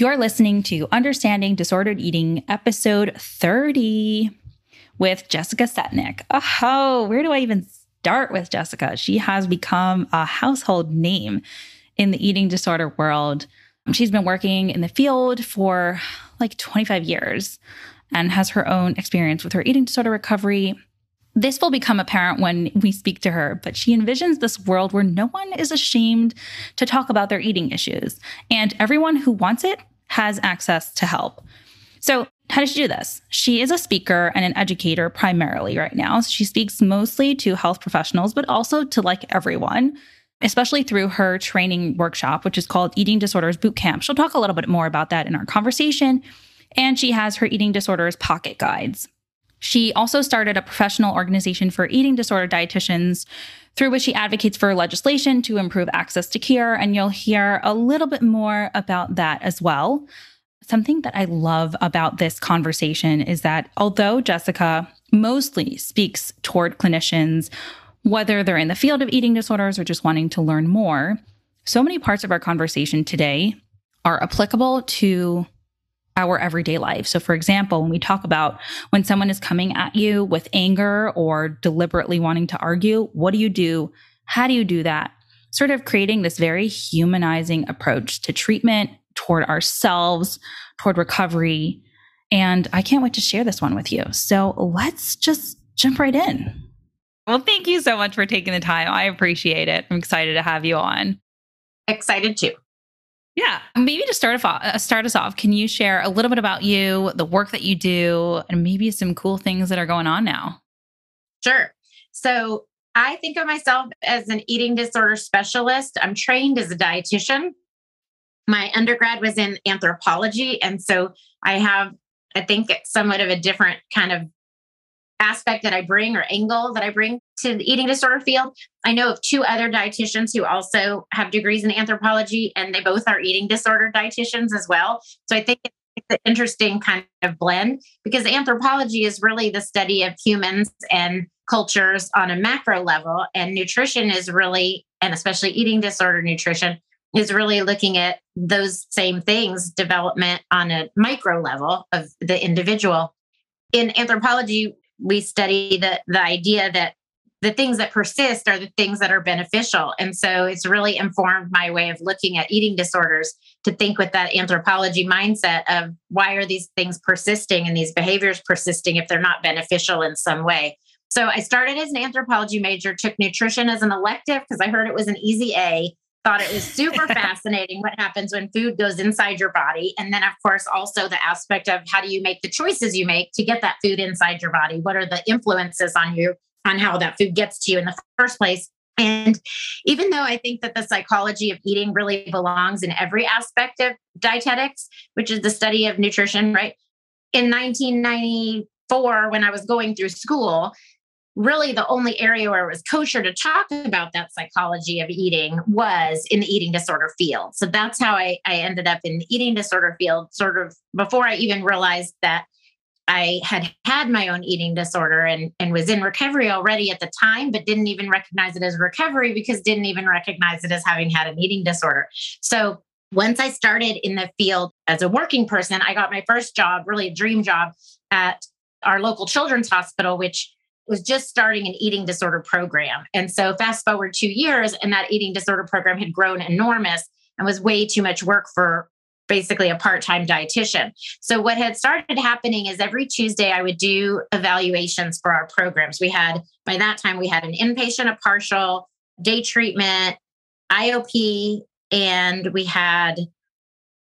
You're listening to Understanding Disordered Eating, episode 30 with Jessica Setnick. Oh, where do I even start with Jessica? She has become a household name in the eating disorder world. She's been working in the field for like 25 years and has her own experience with her eating disorder recovery. This will become apparent when we speak to her, but she envisions this world where no one is ashamed to talk about their eating issues, and everyone who wants it has access to help. So, how does she do this? She is a speaker and an educator primarily right now. She speaks mostly to health professionals, but also to like everyone, especially through her training workshop, which is called Eating Disorders Boot Camp. She'll talk a little bit more about that in our conversation. And she has her eating disorders pocket guides. She also started a professional organization for eating disorder dietitians through which she advocates for legislation to improve access to care. And you'll hear a little bit more about that as well. Something that I love about this conversation is that although Jessica mostly speaks toward clinicians, whether they're in the field of eating disorders or just wanting to learn more, so many parts of our conversation today are applicable to our everyday life. So, for example, when we talk about when someone is coming at you with anger or deliberately wanting to argue, what do you do? How do you do that? Sort of creating this very humanizing approach to treatment toward ourselves, toward recovery. And I can't wait to share this one with you. So, let's just jump right in. Well, thank you so much for taking the time. I appreciate it. I'm excited to have you on. Excited too. Yeah, maybe to start, off, uh, start us off, can you share a little bit about you, the work that you do, and maybe some cool things that are going on now? Sure. So I think of myself as an eating disorder specialist. I'm trained as a dietitian. My undergrad was in anthropology. And so I have, I think, somewhat of a different kind of aspect that I bring or angle that I bring to the eating disorder field. I know of two other dietitians who also have degrees in anthropology, and they both are eating disorder dietitians as well. So I think it's an interesting kind of blend because anthropology is really the study of humans and cultures on a macro level, and nutrition is really, and especially eating disorder nutrition, is really looking at those same things, development on a micro level of the individual. In anthropology, we study the the idea that the things that persist are the things that are beneficial. And so it's really informed my way of looking at eating disorders to think with that anthropology mindset of why are these things persisting and these behaviors persisting if they're not beneficial in some way. So I started as an anthropology major, took nutrition as an elective because I heard it was an easy A, thought it was super fascinating what happens when food goes inside your body. And then, of course, also the aspect of how do you make the choices you make to get that food inside your body? What are the influences on you on how that food gets to you in the first place? And even though I think that the psychology of eating really belongs in every aspect of dietetics, which is the study of nutrition, right? In 1994, when I was going through school, really the only area where it was kosher to talk about that psychology of eating was in the eating disorder field. So that's how I, I ended up in the eating disorder field, sort of before I even realized that I had had my own eating disorder and, and was in recovery already at the time, but didn't even recognize it as recovery because didn't even recognize it as having had an eating disorder. So once I started in the field as a working person, I got my first job, really a dream job at our local children's hospital, which was just starting an eating disorder program. And so fast forward two years, and that eating disorder program had grown enormous and was way too much work for basically a part-time dietitian. So what had started happening is every Tuesday I would do evaluations for our programs. We had by that time we had an inpatient, a partial, day treatment, IOP, and we had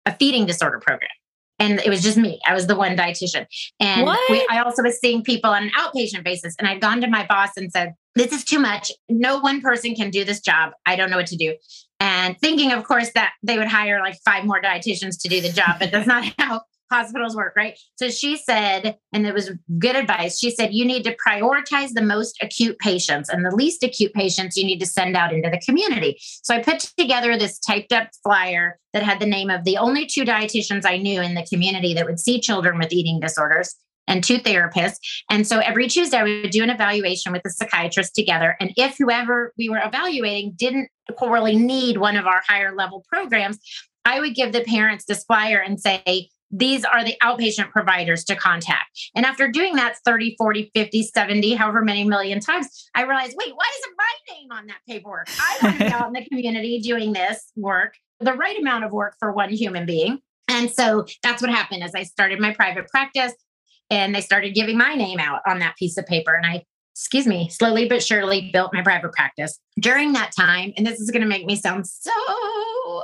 a feeding disorder program and it was just me. I was the one dietitian. And we, I also was seeing people on an outpatient basis. And I'd gone to my boss and said, This is too much. No one person can do this job. I don't know what to do. And thinking, of course, that they would hire like five more dietitians to do the job, but that's not how hospitals work, right? So she said, and it was good advice. She said, you need to prioritize the most acute patients and the least acute patients you need to send out into the community. So I put together this typed up flyer that had the name of the only two dietitians I knew in the community that would see children with eating disorders and two therapists. And so every Tuesday, we would do an evaluation with the psychiatrist together. And if whoever we were evaluating didn't really need one of our higher level programs, I would give the parents this flyer and say, these are the outpatient providers to contact. And after doing that 30, 40, 50, 70, however many million times, I realized, wait, why isn't my name on that paperwork? I want to be out in the community doing this work, the right amount of work for one human being. And so that's what happened as I started my private practice and they started giving my name out on that piece of paper. And I, excuse me, slowly but surely built my private practice. During that time, and this is going to make me sound so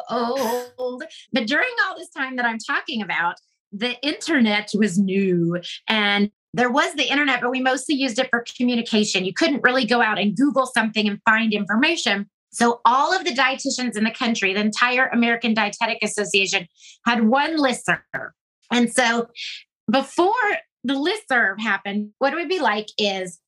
old, but during all this time that I'm talking about, the internet was new and there was the internet, but we mostly used it for communication. You couldn't really go out and Google something and find information. So, all of the dietitians in the country, the entire American Dietetic Association, had one listserv. And so, before the listserv happened, what it would be like is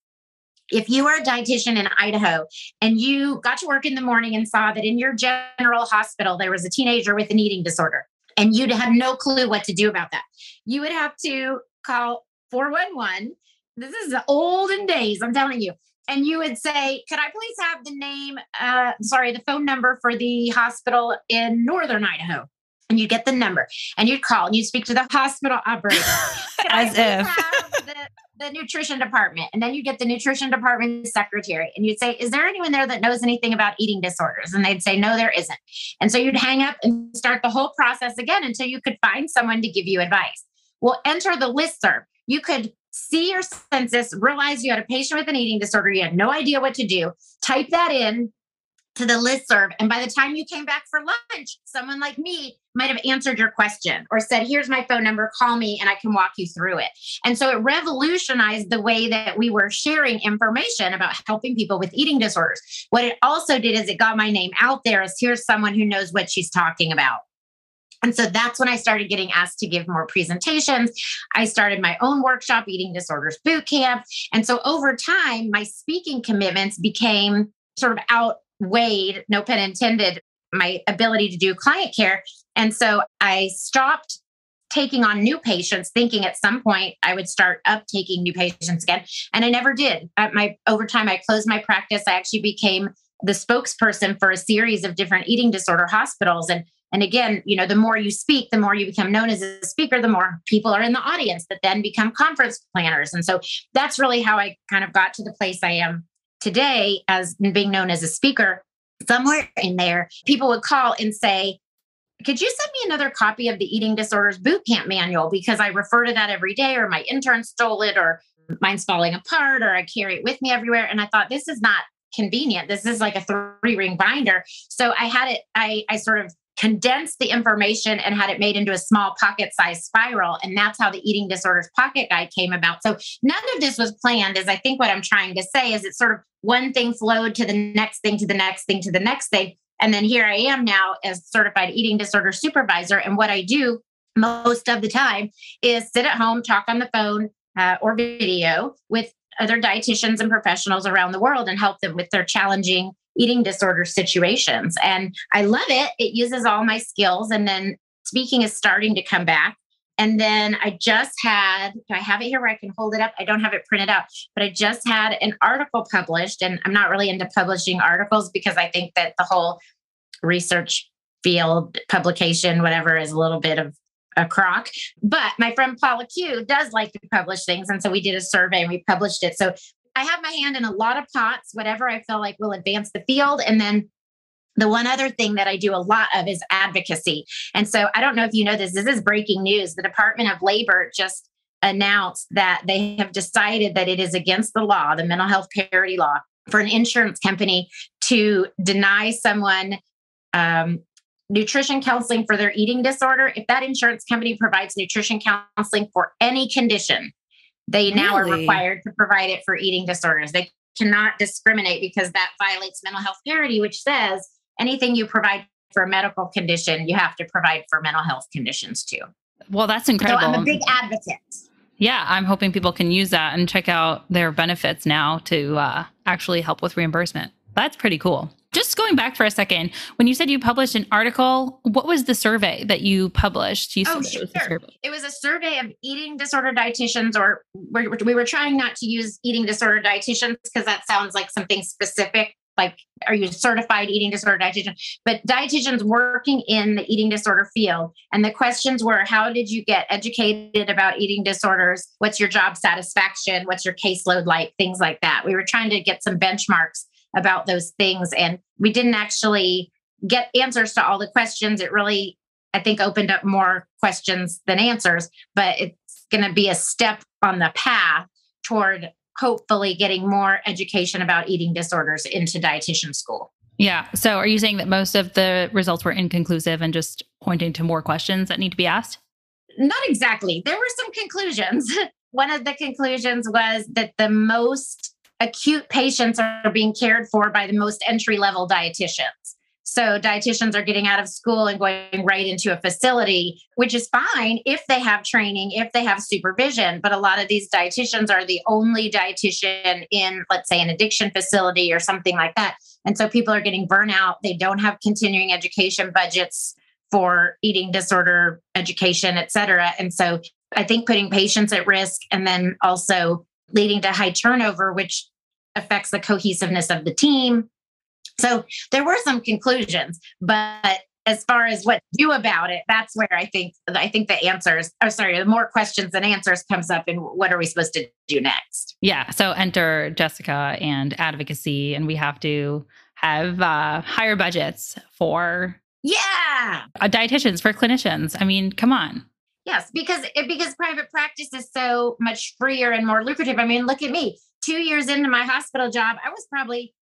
if you were a dietitian in Idaho and you got to work in the morning and saw that in your general hospital there was a teenager with an eating disorder and you'd have no clue what to do about that, you would have to call 411. This is the olden days, I'm telling you. And you would say, Could I please have the name, uh, sorry, the phone number for the hospital in Northern Idaho? and you get the number and you'd call and you'd speak to the hospital operator as if the, nutrition department and then you get the nutrition department secretary and you'd say is there anyone there that knows anything about eating disorders? And they'd say no there isn't. And so you'd hang up and start the whole process again until you could find someone to give you advice. Well enter the listserv you could see your census realize you had a patient with an eating disorder you had no idea what to do type that in to the listserv. And by the time you came back for lunch, someone like me might have answered your question or said, Here's my phone number, call me and I can walk you through it. And so it revolutionized the way that we were sharing information about helping people with eating disorders. What it also did is it got my name out there as here's someone who knows what she's talking about. And so that's when I started getting asked to give more presentations. I started my own workshop, Eating Disorders Boot Camp. And so over time, my speaking commitments became sort of out weighed, no pun intended, my ability to do client care. And so I stopped taking on new patients, thinking at some point I would start up taking new patients again. And I never did. At my over time, I closed my practice. I actually became the spokesperson for a series of different eating disorder hospitals. And and again, you know, the more you speak, the more you become known as a speaker, the more people are in the audience that then become conference planners. And so that's really how I kind of got to the place I am today as being known as a speaker, somewhere in there, people would call and say, could you send me another copy of the eating disorders boot camp manual? Because I refer to that every day or my intern stole it or mine's falling apart or I carry it with me everywhere. And I thought this is not convenient. This is like a three ring binder. So I had it I I sort of condensed the information and had it made into a small pocket sized spiral. And that's how the eating disorders pocket guide came about. So none of this was planned, as I think what I'm trying to say is it's sort of one thing flowed to the next thing, to the next thing, to the next thing. And then here I am now as certified eating disorder supervisor. And what I do most of the time is sit at home, talk on the phone uh, or video with other dietitians and professionals around the world and help them with their challenging eating disorder situations. And I love it. It uses all my skills. And then speaking is starting to come back. And then I just had, do I have it here where I can hold it up? I don't have it printed out, but I just had an article published. And I'm not really into publishing articles because I think that the whole research field, publication, whatever, is a little bit of a crock. But my friend Paula Q does like to publish things. And so we did a survey and we published it. So I have my hand in a lot of pots, whatever I feel like will advance the field. And then the one other thing that I do a lot of is advocacy. And so I don't know if you know this, this is breaking news. The Department of Labor just announced that they have decided that it is against the law, the mental health parity law, for an insurance company to deny someone um, nutrition counseling for their eating disorder. If that insurance company provides nutrition counseling for any condition, they now really? are required to provide it for eating disorders. They cannot discriminate because that violates mental health parity, which says anything you provide for a medical condition, you have to provide for mental health conditions too. Well, that's incredible. So I'm a big advocate. Yeah, I'm hoping people can use that and check out their benefits now to uh, actually help with reimbursement. That's pretty cool. Just going back for a second, when you said you published an article, what was the survey that you published? You oh, sure. It was, it was, a survey of eating disorder dietitians, or we were trying not to use eating disorder dietitians because that sounds like something specific like are you a certified eating disorder dietitian? But dietitians working in the eating disorder field and the questions were how did you get educated about eating disorders? What's your job satisfaction? What's your caseload like? Things like that. We were trying to get some benchmarks about those things and we didn't actually get answers to all the questions it really i think opened up more questions than answers but it's going to be a step on the path toward hopefully getting more education about eating disorders into dietitian school. Yeah. So are you saying that most of the results were inconclusive and just pointing to more questions that need to be asked? Not exactly. There were some conclusions. One of the conclusions was that the most acute patients are being cared for by the most entry level dietitians. So dietitians are getting out of school and going right into a facility, which is fine if they have training, if they have supervision. But a lot of these dietitians are the only dietitian in, let's say, an addiction facility or something like that. And so people are getting burnout. They don't have continuing education budgets for eating disorder education, et cetera. And so I think putting patients at risk and then also leading to high turnover, which affects the cohesiveness of the team so there were some conclusions, but as far as what to do about it, that's where I think I think the answers or sorry, the more questions than answers comes up in what are we supposed to do next? Yeah. So enter Jessica and advocacy, and we have to have uh, higher budgets for yeah uh, dietitians for clinicians. I mean, come on. Yes, because it, because private practice is so much freer and more lucrative. I mean, look at me. Two years into my hospital job, I was probably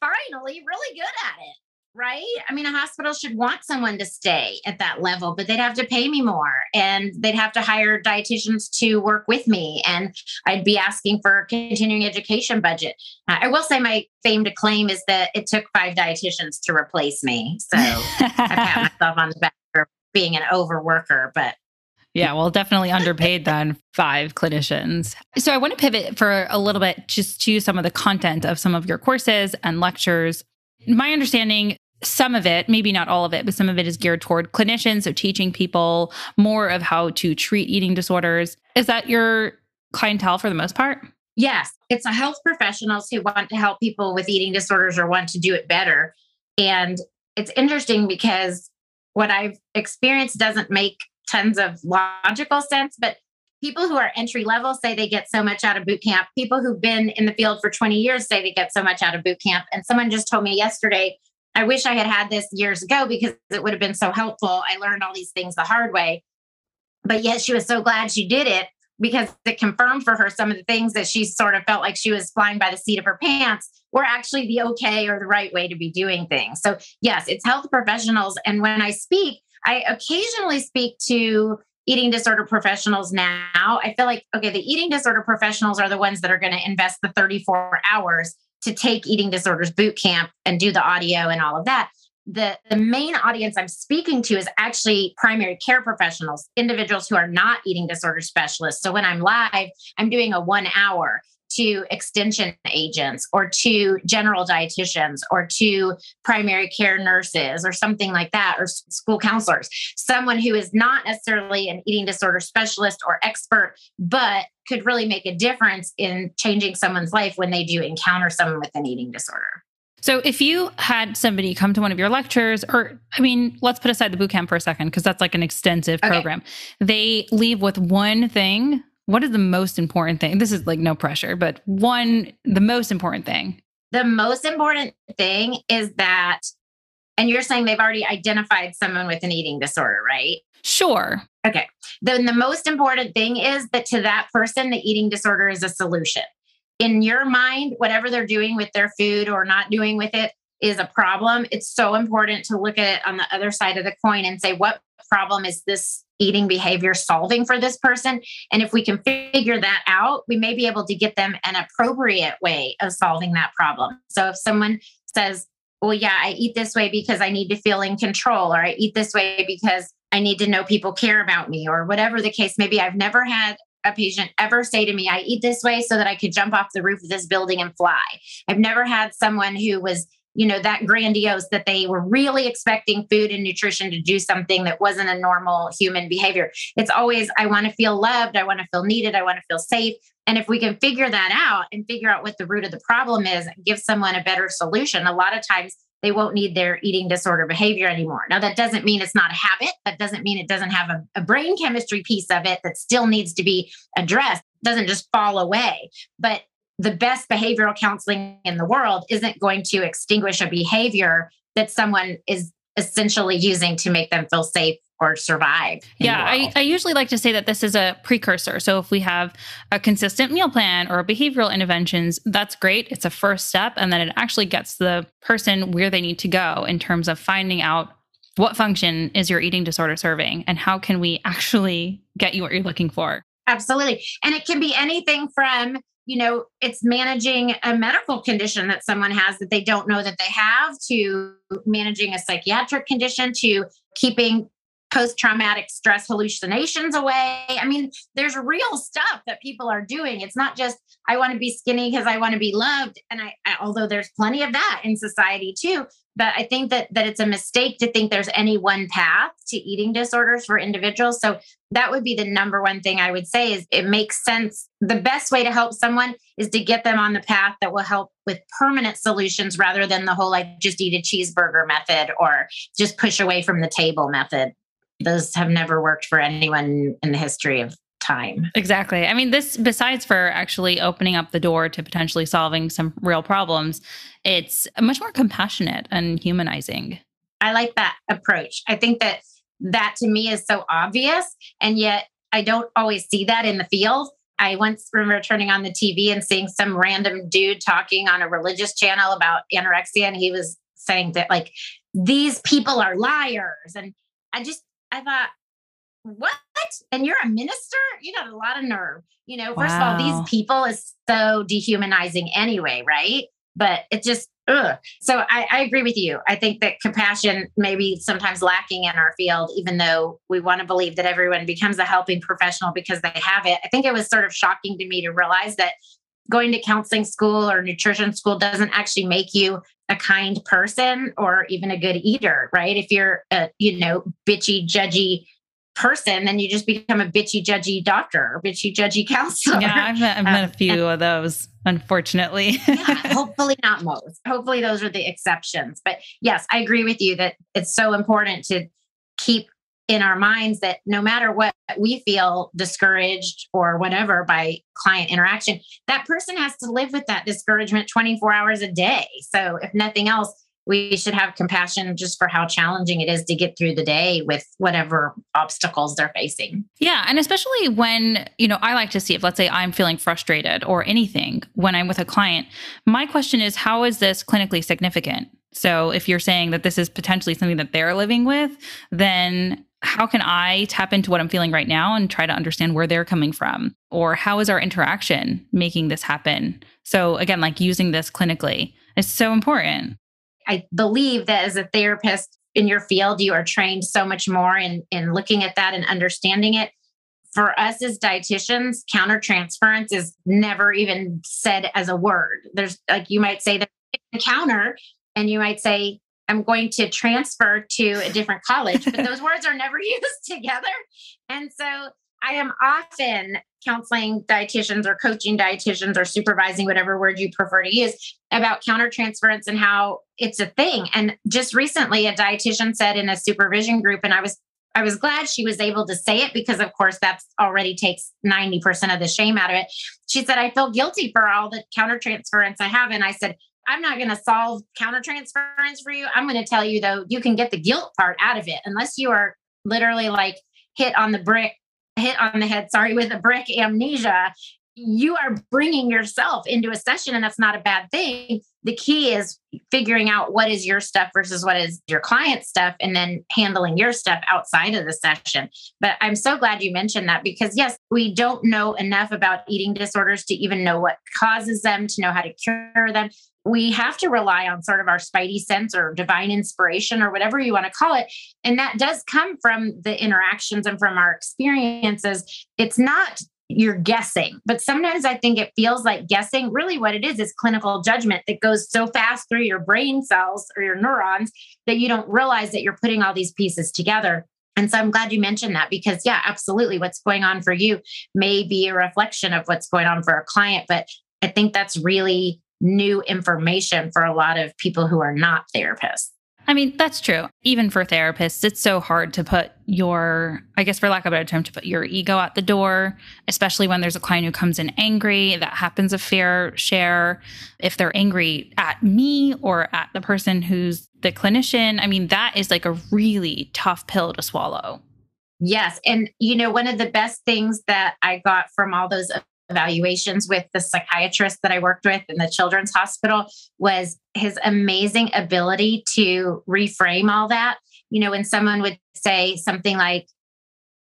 finally really good at it right? I mean, a hospital should want someone to stay at that level, but they'd have to pay me more and they'd have to hire dietitians to work with me. And I'd be asking for a continuing education budget. Uh, I will say my fame to claim is that it took five dietitians to replace me. So I pat myself on the back for being an overworker, but yeah, well, definitely underpaid than five clinicians. So I want to pivot for a little bit just to some of the content of some of your courses and lectures. My understanding, some of it, maybe not all of it, but some of it is geared toward clinicians. So teaching people more of how to treat eating disorders. Is that your clientele for the most part? Yes, it's a health professionals who want to help people with eating disorders or want to do it better. And it's interesting because what I've experienced doesn't make tons of logical sense, but people who are entry level say they get so much out of boot camp. People who've been in the field for 20 years say they get so much out of boot camp. And someone just told me yesterday, I wish I had had this years ago because it would have been so helpful. I learned all these things the hard way. But yet she was so glad she did it because it confirmed for her some of the things that she sort of felt like she was flying by the seat of her pants were actually the okay or the right way to be doing things. So, yes, it's health professionals. And when I speak, I occasionally speak to eating disorder professionals now. I feel like, okay, the eating disorder professionals are the ones that are going to invest the 34 hours to take eating disorders boot camp and do the audio and all of that. The, the main audience I'm speaking to is actually primary care professionals, individuals who are not eating disorder specialists. So when I'm live, I'm doing a one hour to extension agents or to general dietitians or to primary care nurses or something like that or school counselors someone who is not necessarily an eating disorder specialist or expert but could really make a difference in changing someone's life when they do encounter someone with an eating disorder so if you had somebody come to one of your lectures, or I mean, let's put aside the boot camp for a second, because that's like an extensive okay. program. They leave with one thing what is the most important thing? This is like no pressure, but one, the most important thing. The most important thing is that, and you're saying they've already identified someone with an eating disorder, right? Sure. Okay. Then the most important thing is that to that person, the eating disorder is a solution. In your mind, whatever they're doing with their food or not doing with it is a problem. It's so important to look at it on the other side of the coin and say, what problem is this eating behavior solving for this person. And if we can figure that out, we may be able to get them an appropriate way of solving that problem. So if someone says, well, yeah, I eat this way because I need to feel in control, or I eat this way because I need to know people care about me, or whatever the case may be. I've never had a patient ever say to me, I eat this way so that I could jump off the roof of this building and fly. I've never had someone who was you know that grandiose that they were really expecting food and nutrition to do something that wasn't a normal human behavior it's always i want to feel loved i want to feel needed i want to feel safe and if we can figure that out and figure out what the root of the problem is give someone a better solution a lot of times they won't need their eating disorder behavior anymore. Now, that doesn't mean it's not a habit. That doesn't mean it doesn't have a, a, brain chemistry piece of it that still needs to be addressed, it doesn't just fall away. But the best behavioral counseling in the world isn't going to extinguish a behavior that someone is essentially using to make them feel safe or survive. Yeah, I, I, usually like to say that this is a precursor. So if we have a consistent meal plan or behavioral interventions, that's great. It's a first step. And then it actually gets the person where they need to go in terms of finding out what function is your eating disorder serving and how can we actually get you what you're looking for. Absolutely. And it can be anything from you know, it's managing a medical condition that someone has that they don't know that they have, to managing a psychiatric condition, to keeping post traumatic stress hallucinations away. I mean, there's real stuff that people are doing. It's not just, I want to be skinny because I want to be loved. And I, I, although there's plenty of that in society too, but I think that that it's a mistake to think there's any one path to eating disorders for individuals. So that would be the number one thing I would say is it makes sense. The best way to help someone is to get them on the path that will help with permanent solutions rather than the whole like just eat a cheeseburger method or just push away from the table method. Those have never worked for anyone in the history of time. Exactly. I mean, this, besides for actually opening up the door to potentially solving some real problems, it's much more compassionate and humanizing. I like that approach. I think that that to me is so obvious. And yet I don't always see that in the field. I once remember turning on the TV and seeing some random dude talking on a religious channel about anorexia. And he was saying that, like, these people are liars. And I just, I thought, what? And you're a minister? You got a lot of nerve. You know, first wow. of all, these people is so dehumanizing anyway, right? But it just, ugh. So I, I agree with you. I think that compassion may be sometimes lacking in our field, even though we want to believe that everyone becomes a helping professional because they have it. I think it was sort of shocking to me to realize that going to counseling school or nutrition school doesn't actually make you a kind person or even a good eater, right? If you're a, you know, bitchy, judgy person, then you just become a bitchy, judgy doctor or bitchy, judgy counselor. Yeah, I've met, I've met um, a few and, of those, unfortunately. yeah, hopefully not most. Hopefully those are the exceptions. But yes, I agree with you that it's so important to keep in our minds that no matter what we feel discouraged or whatever by client interaction, that person has to live with that discouragement 24 hours a day. So, if nothing else, we should have compassion just for how challenging it is to get through the day with whatever obstacles they're facing. Yeah. And especially when, you know, I like to see if, let's say, I'm feeling frustrated or anything when I'm with a client, my question is, how is this clinically significant? So if you're saying that this is potentially something that they're living with, then how can I tap into what I'm feeling right now and try to understand where they're coming from? Or how is our interaction making this happen? So, again, like using this clinically is so important. I believe that as a therapist in your field, you are trained so much more in, in looking at that and understanding it. For us as dietitians, countertransference is never even said as a word. There's like you might say the counter, and you might say, I'm going to transfer to a different college, but those words are never used together. And so I am often counseling dietitians or coaching dietitians or supervising whatever word you prefer to use about countertransference and how it's a thing. And just recently a dietitian said in a supervision group and I was I was glad she was able to say it because of course that's already takes 90% of the shame out of it. She said I feel guilty for all the countertransference I have and I said I'm not going to solve countertransference for you. I'm going to tell you though you can get the guilt part out of it unless you are literally like hit on the brick hit on the head, sorry, with a brick amnesia, you are bringing yourself into a session and that's not a bad thing. The key is figuring out what is your stuff versus what is your client stuff and then handling your stuff outside of the session. But i'm so glad you mentioned that because yes we don't know enough about eating disorders to even know what causes them to know how to cure them. We have to rely on sort of our spidey sense or divine inspiration or whatever you want to call it. And that does come from the interactions and from our experiences. It's not you're guessing. But sometimes I think it feels like guessing. Really, what it is is clinical judgment that goes so fast through your brain cells or your neurons that you don't realize that you're putting all these pieces together. And so I'm glad you mentioned that because, yeah, absolutely. What's going on for you may be a reflection of what's going on for a client. But I think that's really new information for a lot of people who are not therapists. I mean, that's true. Even for therapists, it's so hard to put your, I guess, for lack of a better term, to put your ego at the door, especially when there's a client who comes in angry. That happens a fair share. If they're angry at me or at the person who's the clinician, I mean, that is like a really tough pill to swallow. Yes. And, you know, one of the best things that I got from all those evaluations with the psychiatrist that I worked with in the children's hospital was his amazing ability to reframe all that. You know, when someone would say something like,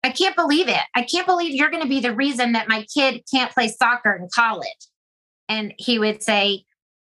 I can't believe it. I can't believe you're going to be the reason that my kid can't play soccer in college. And he would say,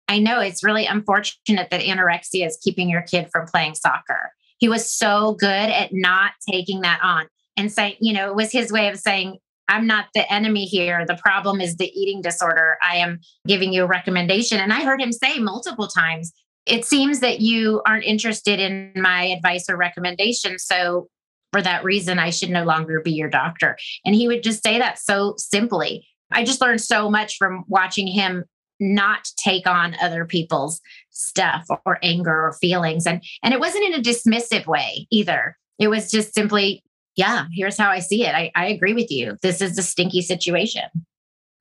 I know it's really unfortunate that anorexia is keeping your kid from playing soccer. He was so good at not taking that on and saying, you know, it was his way of saying, I'm not the enemy here. The problem is the eating disorder. I am giving you a recommendation. And I heard him say multiple times, it seems that you aren't interested in my advice or recommendation. So for that reason, I should no longer be your doctor. And he would just say that so simply. I just learned so much from watching him not take on other people's stuff or anger or feelings and and it wasn't in a dismissive way either it was just simply yeah, here's how I see it. I, I agree with you. This is a stinky situation.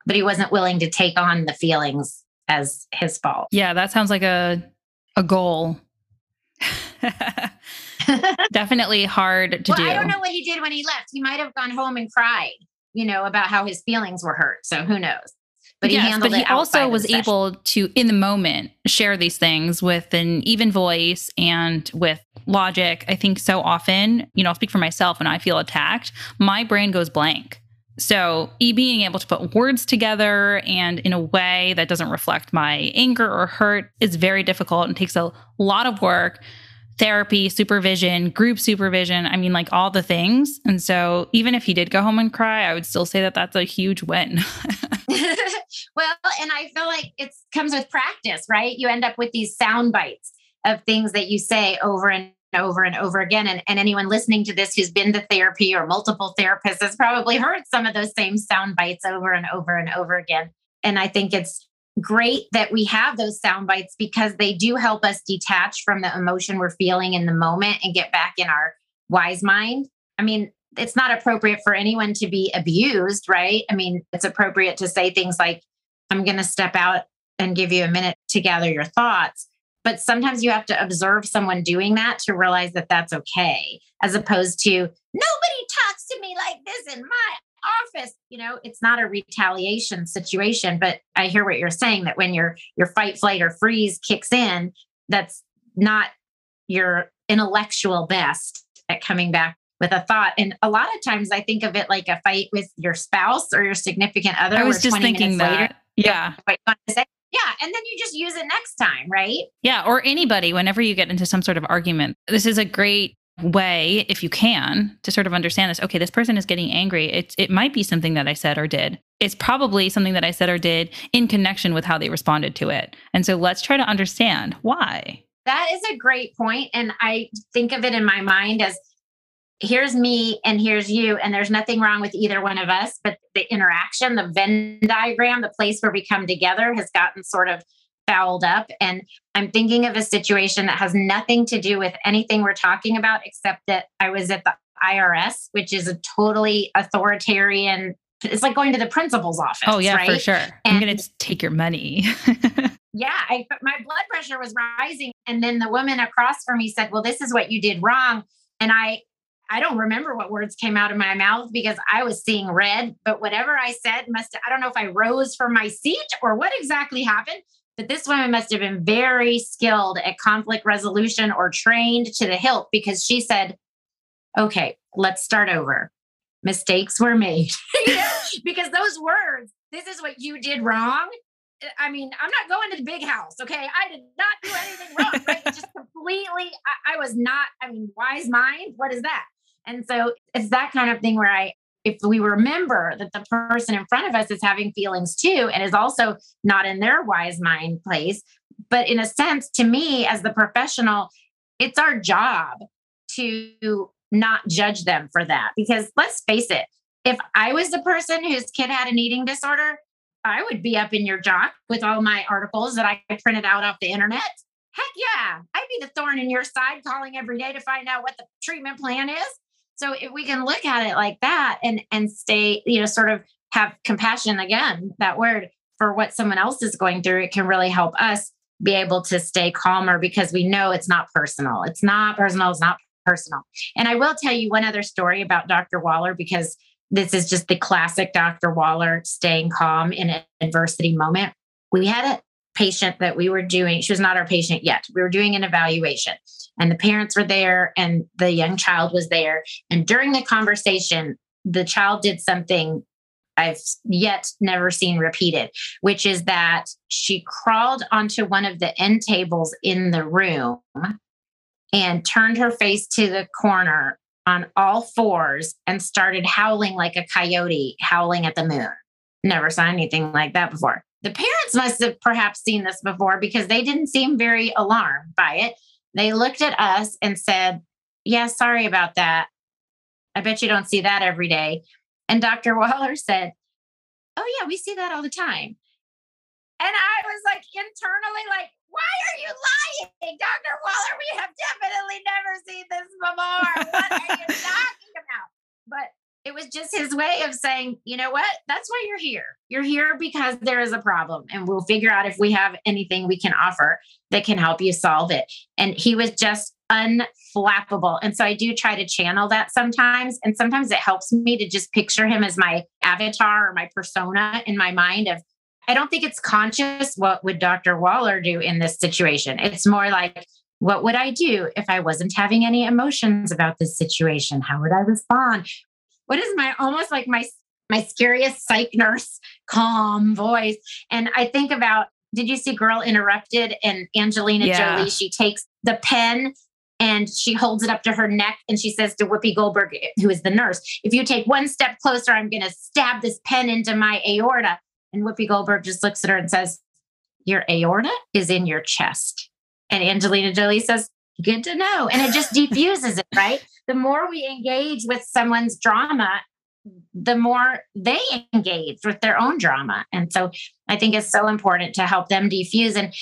But he wasn't willing to take on the feelings as his fault. Yeah, that sounds like a a goal. Definitely hard to well, do. I don't know what he did when he left. He might have gone home and cried, you know, about how his feelings were hurt. So who knows? But he yes, he but he also was able to, in the moment, share these things with an even voice and with logic. I think so often, you know, I'll speak for myself when I feel attacked, my brain goes blank. So, e being able to put words together and in a way that doesn't reflect my anger or hurt is very difficult and takes a lot of work therapy, supervision, group supervision. I mean, like all the things. And so, even if he did go home and cry, I would still say that that's a huge win. well, and I feel like it comes with practice, right? You end up with these sound bites of things that you say over and over and over again. And, and anyone listening to this who's been to therapy or multiple therapists has probably heard some of those same sound bites over and over and over again. And I think it's great that we have those sound bites because they do help us detach from the emotion we're feeling in the moment and get back in our wise mind. I mean, it's not appropriate for anyone to be abused, right? I mean, it's appropriate to say things like, I'm going to step out and give you a minute to gather your thoughts. But sometimes you have to observe someone doing that to realize that that's okay, as opposed to, nobody talks to me like this in my office. You know it's not a retaliation situation but i hear what you're saying that when your your fight flight or freeze kicks in that's not your intellectual best at coming back with a thought. And a lot of times i think of it like a fight with your spouse or your significant other i was just thinking that later, yeah yeah, and then you just use it next time, right? Yeah, or anybody whenever you get into some sort of argument. This is a great way, if you can, to sort of understand this. Okay, this person is getting angry. It it might be something that I said or did. It's probably something that I said or did in connection with how they responded to it. And so let's try to understand why. That is a great point, and I think of it in my mind as here's me and here's you and there's nothing wrong with either one of us but the interaction the venn diagram the place where we come together has gotten sort of fouled up. And I'm thinking of a situation that has nothing to do with anything we're talking about, except that I was at the IRS, which is a totally authoritarian. It's like going to the principal's office. Oh yeah, right? for sure. And I'm going to take your money. yeah, I, my blood pressure was rising, and then the woman across from me said, "Well, this is what you did wrong," and I I don't remember what words came out of my mouth because I was seeing red, but whatever I said must, I don't know if I rose from my seat or what exactly happened, but this woman must have been very skilled at conflict resolution or trained to the hilt because she said, okay, let's start over. Mistakes were made. because those words, this is what you did wrong. I mean, I'm not going to the big house. Okay. I did not do anything wrong. Right. just completely, I, I was not, I mean, wise mind. What is that? And so it's that kind of thing where I, if we remember that the person in front of us is having feelings too and is also not in their wise mind place, but in a sense, to me as the professional, it's our job to not judge them for that. Because let's face it, if I was the person whose kid had an eating disorder, I would be up in your jock with all my articles that I printed out off the internet. Heck yeah, I'd be the thorn in your side calling every day to find out what the treatment plan is. So if we can look at it like that and and stay, you know, sort of have compassion again, that word for what someone else is going through, it can really help us be able to stay calmer because we know it's not personal. It's not personal, it's not personal. And I will tell you one other story about Dr. Waller because this is just the classic Dr. Waller staying calm in an adversity moment. We had a patient that we were doing, she was not our patient yet. We were doing an evaluation and the parents were there and the young child was there. And during the conversation, the child did something I've yet never seen repeated, which is that she crawled onto one of the end tables in the room and turned her face to the corner on all fours and started howling like a coyote howling at the moon. Never saw anything like that before. The parents must have perhaps seen this before because they didn't seem very alarmed by it. They looked at us and said, Yeah, sorry about that. I bet you don't see that every day. And Dr. Waller said, Oh, yeah, we see that all the time. And I was like internally, like, why are you lying, Dr. Waller? We have definitely never seen this before. What are you talking about? But it was just his way of saying, you know what? That's why you're here. You're here because there is a problem, and we'll figure out if we have anything we can offer that can help you solve it. And he was just unflappable. And so I do try to channel that sometimes. And sometimes it helps me to just picture him as my avatar or my persona in my mind of, I don't think it's conscious what would Dr. Waller do in this situation. It's more like, what would I do if I wasn't having any emotions about this situation? How would I respond? What is my almost like my my scariest psych nurse calm voice? And I think about did you see Girl Interrupted and Angelina yeah. Jolie? She takes the pen and she holds it up to her neck and she says to Whoopi Goldberg, who is the nurse, if you take one step closer, I'm going to stab this pen into my aorta. And Whoopi Goldberg just looks at her and says, Your aorta is in your chest. And Angelina Jolie says, Good to know. And it just diffuses it, right? The more we engage with someone's drama, the more they engage with their own drama. And so I think it's so important to help them diffuse. And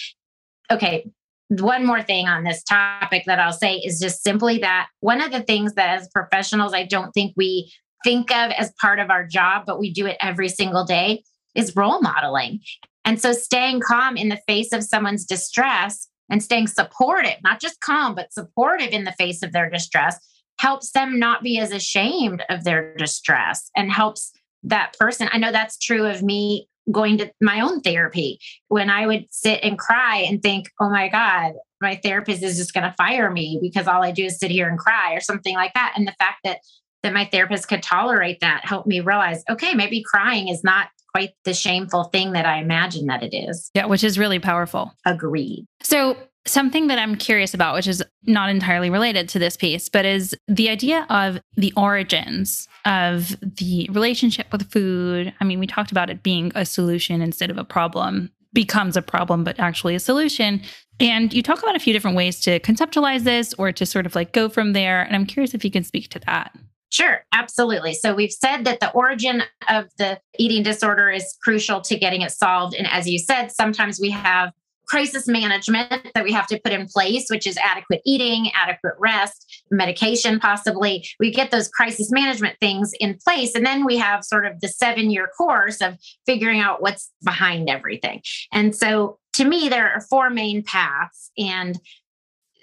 okay, one more thing on this topic that I'll say is just simply that one of the things that as professionals, I don't think we think of as part of our job, but we do it every single day is role modeling. And so staying calm in the face of someone's distress and staying supportive, not just calm, but supportive in the face of their distress helps them not be as ashamed of their distress and helps that person. I know that's true of me going to my own therapy when I would sit and cry and think, oh my God, my therapist is just going to fire me because all I do is sit here and cry or something like that. And the fact that that my therapist could tolerate that helped me realize, okay, maybe crying is not quite the shameful thing that I imagine that it is. Yeah, which is really powerful. Agreed. So, something that I'm curious about, which is not entirely related to this piece, but is the idea of the origins of the relationship with food. I mean, we talked about it being a solution instead of a problem, becomes a problem, but actually a solution. And you talk about a few different ways to conceptualize this or to sort of like go from there. And I'm curious if you can speak to that. Sure, absolutely. So we've said that the origin of the eating disorder is crucial to getting it solved. And as you said, sometimes we have crisis management that we have to put in place, which is adequate eating, adequate rest, medication, possibly. We get those crisis management things in place. And then we have sort of the seven year course of figuring out what's behind everything. And so to me, there are four main paths. And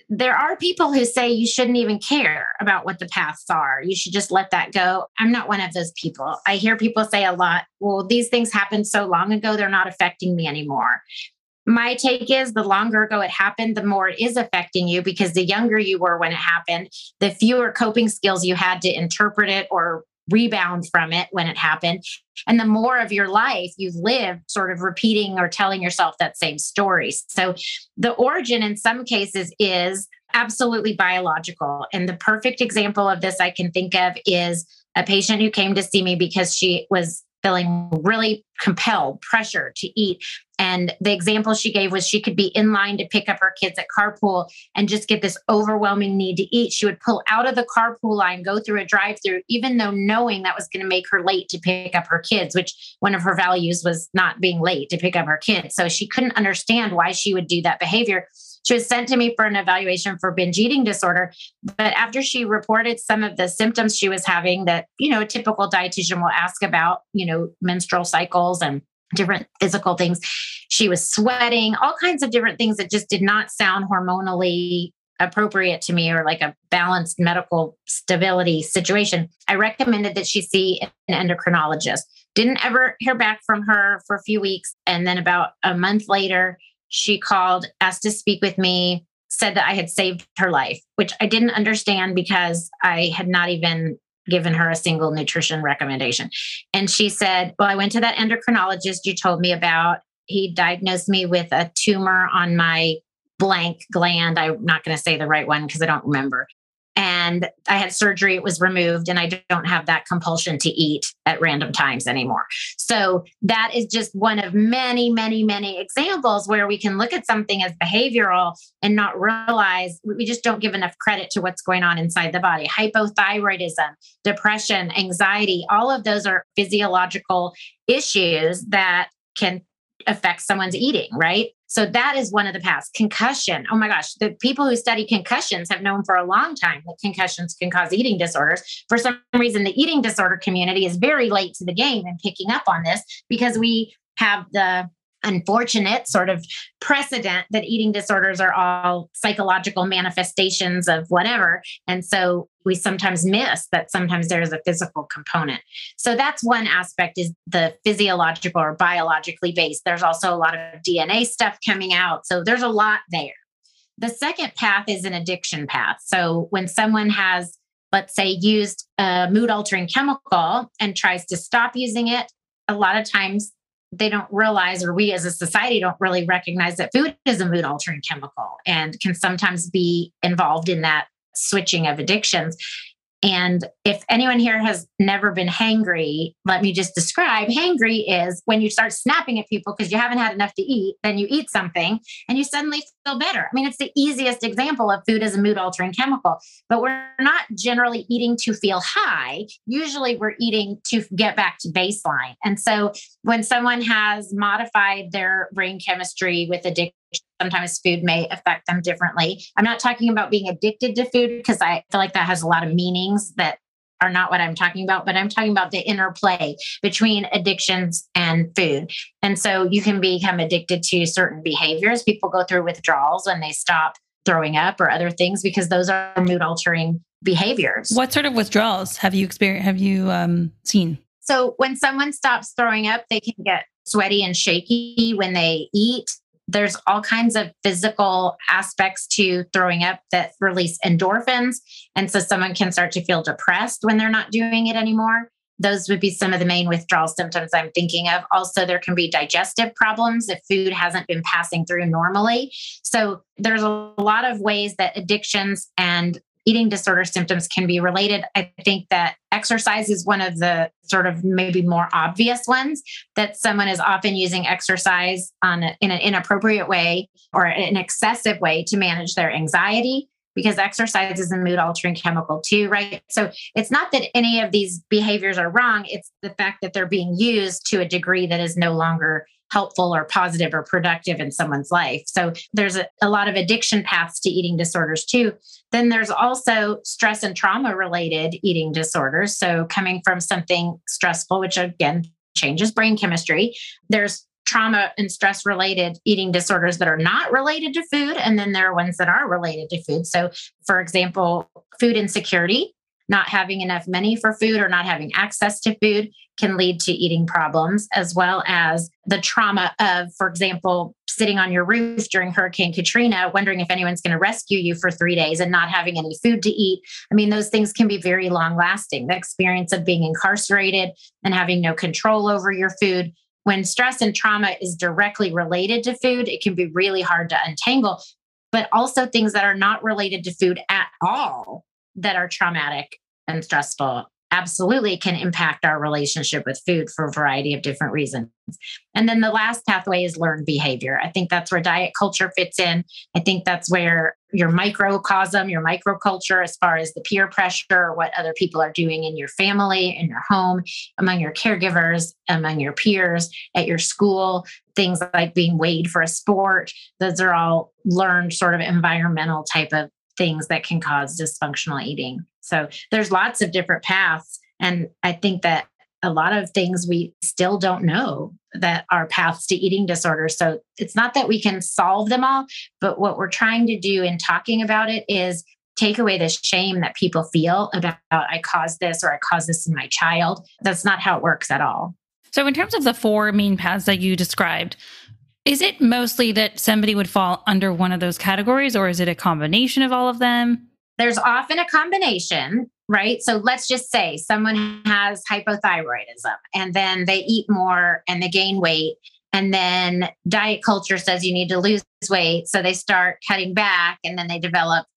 there are people who say you shouldn't even care about what the paths are. You should just let that go. I'm not one of those people. I hear people say a lot, well, these things happened so long ago, they're not affecting me anymore. My take is the longer ago it happened, the more it is affecting you because the younger you were when it happened, the fewer coping skills you had to interpret it or rebound from it when it happened. And the more of your life you've lived sort of repeating or telling yourself that same story. So the origin in some cases is absolutely biological. And the perfect example of this I can think of is a patient who came to see me because she was feeling really compelled, pressure to eat. And the example she gave was she could be in line to pick up her kids at carpool and just get this overwhelming need to eat. She would pull out of the carpool line, go through a drive through, even though knowing that was going to make her late to pick up her kids, which one of her values was not being late to pick up her kids. So she couldn't understand why she would do that behavior. She was sent to me for an evaluation for binge eating disorder. But after she reported some of the symptoms she was having that, you know, a typical dietitian will ask about, you know, menstrual cycles and different physical things. She was sweating, all kinds of different things that just did not sound hormonally appropriate to me or like a balanced medical stability situation. I recommended that she see an endocrinologist. Didn't ever hear back from her for a few weeks. And then about a month later, she called, asked to speak with me, said that I had saved her life, which I didn't understand because I had not even given her a single nutrition recommendation. And she said, Well, I went to that endocrinologist you told me about. He diagnosed me with a tumor on my blank gland. I'm not going to say the right one because I don't remember and I had surgery, it was removed, and I don't have that compulsion to eat at random times anymore. So, that is just one of many, many, many examples where we can look at something as behavioral and not realize we just don't give enough credit to what's going on inside the body. Hypothyroidism, depression, anxiety, all of those are physiological issues that can affect someone's eating, right? So that is one of the paths. Concussion. Oh my gosh, the people who study concussions have known for a long time that concussions can cause eating disorders. For some reason, the eating disorder community is very late to the game and picking up on this because we have the unfortunate sort of precedent that eating disorders are all psychological manifestations of whatever. And so we sometimes miss that sometimes there's a physical component. So that's one aspect is the physiological or biologically based. There's also a lot of DNA stuff coming out. So there's a lot there. The second path is an addiction path. So when someone has let's say used a mood altering chemical and tries to stop using it a lot of times they don't realize, or we as a society don't really recognize that food is a mood altering chemical and can sometimes be involved in that switching of addictions. And if anyone here has never been hangry, let me just describe hangry is when you start snapping at people because you haven't had enough to eat, then you eat something and you suddenly feel better. I mean, it's the easiest example of food as a mood altering chemical, but we're not generally eating to feel high. Usually we're eating to get back to baseline. And so when someone has modified their brain chemistry with addiction, sometimes food may affect them differently. I'm not talking about being addicted to food because I feel like that has a lot of meanings that are not what I'm talking about, but I'm talking about the interplay between addictions and food. And so you can become addicted to certain behaviors. People go through withdrawals when they stop throwing up or other things because those are mood altering behaviors. What sort of withdrawals have you experienced have you um, seen? So when someone stops throwing up, they can get sweaty and shaky when they eat there's all kinds of physical aspects to throwing up that release endorphins. And so someone can start to feel depressed when they're not doing it anymore. Those would be some of the main withdrawal symptoms I'm thinking of. Also, there can be digestive problems if food hasn't been passing through normally. So, there's a lot of ways that addictions and eating disorder symptoms can be related. I think that exercise is one of the sort of maybe more obvious ones that someone is often using exercise on a, in an inappropriate way or an excessive way to manage their anxiety because exercise is a mood altering chemical too, right? So it's not that any of these behaviors are wrong, it's the fact that they're being used to a degree that is no longer helpful or positive or productive in someone's life. So there's a, a, lot of addiction paths to eating disorders too. Then there's also stress and trauma related eating disorders. So coming from something stressful, which again changes brain chemistry, there's trauma and stress related eating disorders that are not related to food. And then there are ones that are related to food. So, for example, food insecurity, not having enough money for food or not having access to food can lead to eating problems, as well as the trauma of, for example, sitting on your roof during Hurricane Katrina, wondering if anyone's going to rescue you for three days and not having any food to eat. I mean, those things can be very long lasting. The experience of being incarcerated and having no control over your food. When stress and trauma is directly related to food, it can be really hard to untangle. But also things that are not related to food at all that are traumatic and stressful absolutely can impact our relationship with food for a variety of different reasons. And then the last pathway is learned behavior. I think that's where diet culture fits in. I think that's where your microcosm, your microculture, as far as the peer pressure, what other people are doing in your family, in your home, among your caregivers, among your peers, at your school, things like being weighed for a sport. Those are all learned sort of environmental type of things that can cause dysfunctional eating. So there's lots of different paths. And I think that a lot of things we still don't know that are paths to eating disorders. So it's not that we can solve them all, but what we're trying to do in talking about it is take away the shame that people feel about I caused this or I caused this in my child. That's not how it works at all. So, in terms of the four main paths that you described, is it mostly that somebody would fall under one of those categories, or is it a combination of all of them? There's often a combination, right? So let's just say someone has hypothyroidism and then they eat more and they gain weight. And then diet culture says you need to lose weight. So they start cutting back and then they develop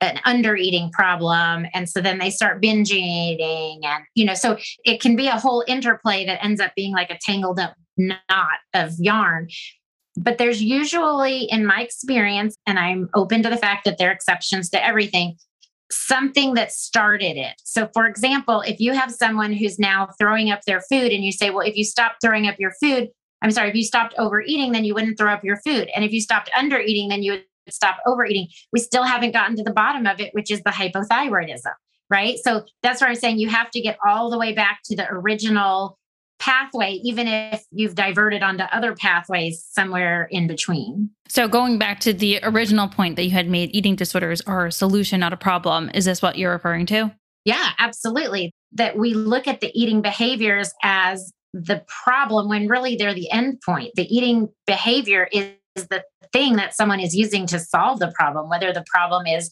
an under eating problem. And so then they start binge eating. And, you know, so it can be a whole interplay that ends up being like a tangled up knot of yarn. But there's usually, in my experience, and I'm open to the fact that there are exceptions to everything, something that started it. So, for example, if you have someone who's now throwing up their food and you say, well, if you stop throwing up your food, I'm sorry, if you stopped overeating, then you wouldn't throw up your food. And if you stopped undereating, then you would stop overeating. We still haven't gotten to the bottom of it, which is the hypothyroidism, right? So that's why I'm saying you have to get all the way back to the original pathway, even if you've diverted onto other pathways somewhere in between. So, going back to the original point that you had made, eating disorders are a solution, not a problem. Is this what you're referring to? Yeah, absolutely. That we look at the eating behaviors as the problem when really they're the end point. The eating behavior is the thing that someone is using to solve the problem, whether the problem is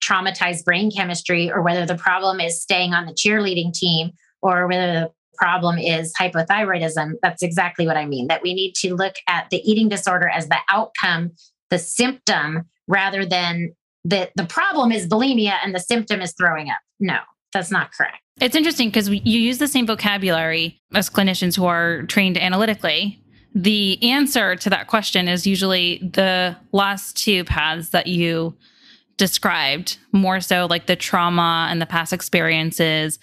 traumatized brain chemistry or whether the problem is staying on the cheerleading team or whether the problem is hypothyroidism, that's exactly what I mean. That we need to look at the eating disorder as the outcome, the symptom, rather than that the problem is bulimia and the symptom is throwing up. No, that's not correct. It's interesting because you use the same vocabulary as clinicians who are trained analytically. The answer to that question is usually the last two paths that you described, more so like the trauma and the past experiences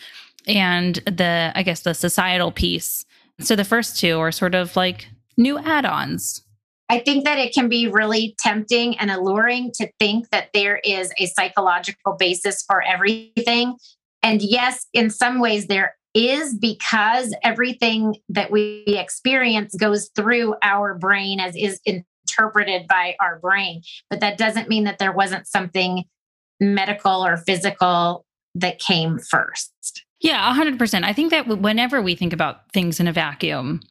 and the I guess the societal piece. So the first two are sort of like new add-ons. I think that it can be really tempting and alluring to think that there is a psychological basis for everything. And yes, in some ways there is because everything that we experience goes through our brain as is interpreted by our brain. But that doesn't mean that there wasn't something medical or physical that came first. Yeah, 100%. I think that whenever we think about things in a vacuum,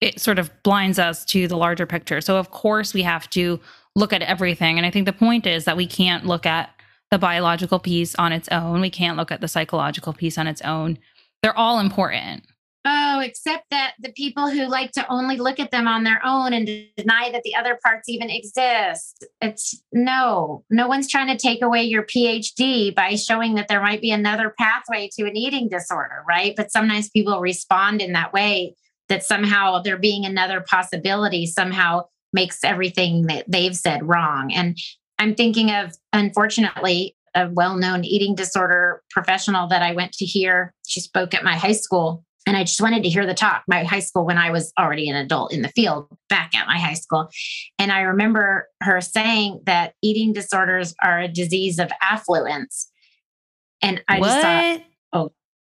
it sort of blinds us to the larger picture. So, of course, we have to look at everything. And I think the point is that we can't look at the biological piece on its own, we can't look at the psychological piece on its own. They're all important. Oh, except that the people who like to only look at them on their own and deny that the other parts even exist. It's no, no one's trying to take away your PhD by showing that there might be another pathway to an eating disorder, right? But sometimes people respond in that way that somehow there being another possibility somehow makes everything that they've said wrong. And I'm thinking of, unfortunately, a well known eating disorder professional that I went to hear. She spoke at my high school and I just wanted to hear the talk. My high school, when I was already an adult in the field, back at my high school. And I remember her saying that eating disorders are a disease of affluence. And I what? just thought, oh,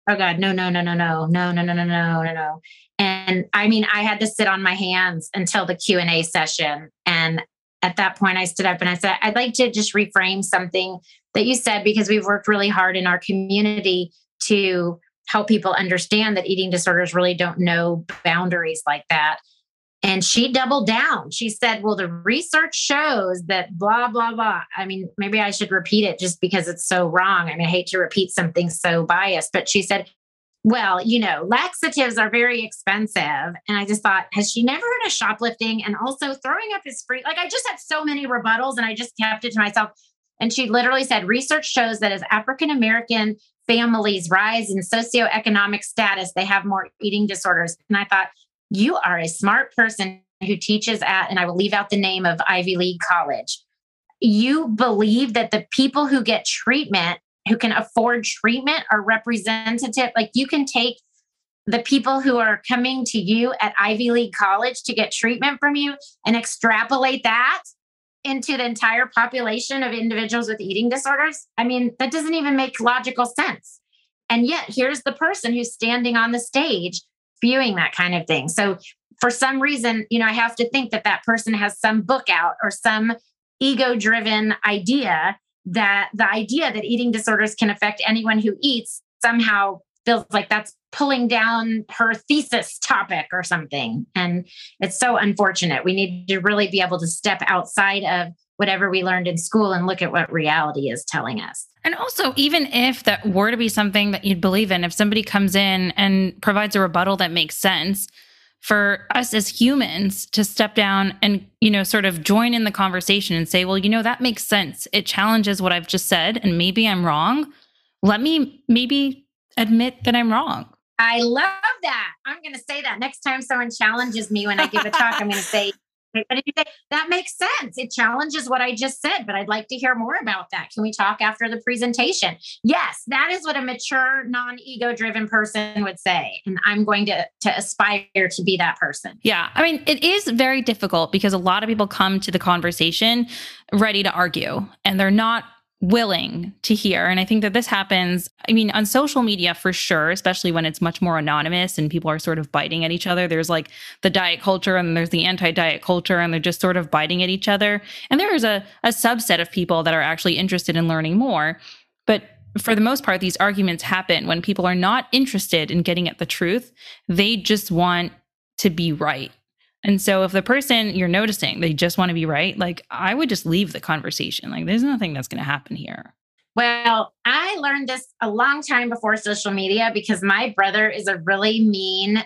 oh God, no, no, no, no, no, no, no, no, no, no, no, no. And And I mean, I had to sit on my hands until the Q&A session. And at that point, I stood up and I said, I'd like to just reframe something that you said because we've worked really hard in our community to help people understand that eating disorders really don't know boundaries like that. And she doubled down. She said, Well, the research shows that blah, blah, blah. I mean, maybe I should repeat it just because it's so wrong. I mean, I hate to repeat something so biased, but she said, Well, you know, laxatives are very expensive. And I just thought, Has she never heard of shoplifting? And also, throwing up is free. Like, I just had so many rebuttals and I just kept it to myself. And she literally said, Research shows that as African American families rise in socioeconomic status, they have more eating disorders. And I thought, you are a smart person who teaches at, and I will leave out the name of Ivy League College. You believe that the people who get treatment, who can afford treatment, are representative. Like you can take the people who are coming to you at Ivy League College to get treatment from you and extrapolate that into the entire population of individuals with eating disorders. I mean, that doesn't even make logical sense. And yet, here's the person who's standing on the stage spewing that kind of thing. So, for some reason, you know, I have to think that that person has some book out or some ego driven idea that the idea that eating disorders can affect anyone who eats somehow feels like that's pulling down her thesis topic or something. And it's so unfortunate. We need to really be able to step outside of whatever we learned in school and look at what reality is telling us. And also, even if that were to be something that you'd believe in, if somebody comes in and provides a rebuttal that makes sense, for us as humans to step down and you know sort of join in the conversation and say well you know that makes sense it challenges what i've just said and maybe i'm wrong let me maybe admit that i'm wrong I love that. I'm going to say that next time someone challenges me when I give a talk, I'm going to say, that makes sense. It challenges what I just said, but I'd like to hear more about that. Can we talk after the presentation? Yes, that is what a mature, non-ego driven person would say. And I'm going to to aspire to be that person. Yeah. I mean, it is very difficult because a lot of people come to the conversation ready to argue and they're not willing to hear. And I think that this happens, I mean, on social media for sure, especially when it's much more anonymous and people are sort of biting at each other. There's like the diet culture and there's the anti diet culture, and they're just sort of biting at each other. And there is a, a subset of people that are actually interested in learning more. But for the most part, these arguments happen when people are not interested in getting at the truth. They just want to be right. And so if the person you're noticing, they just want to be right, like I would just leave the conversation. Like there's nothing that's going to happen here. Well, I learned this a long time before social media because my brother is a really mean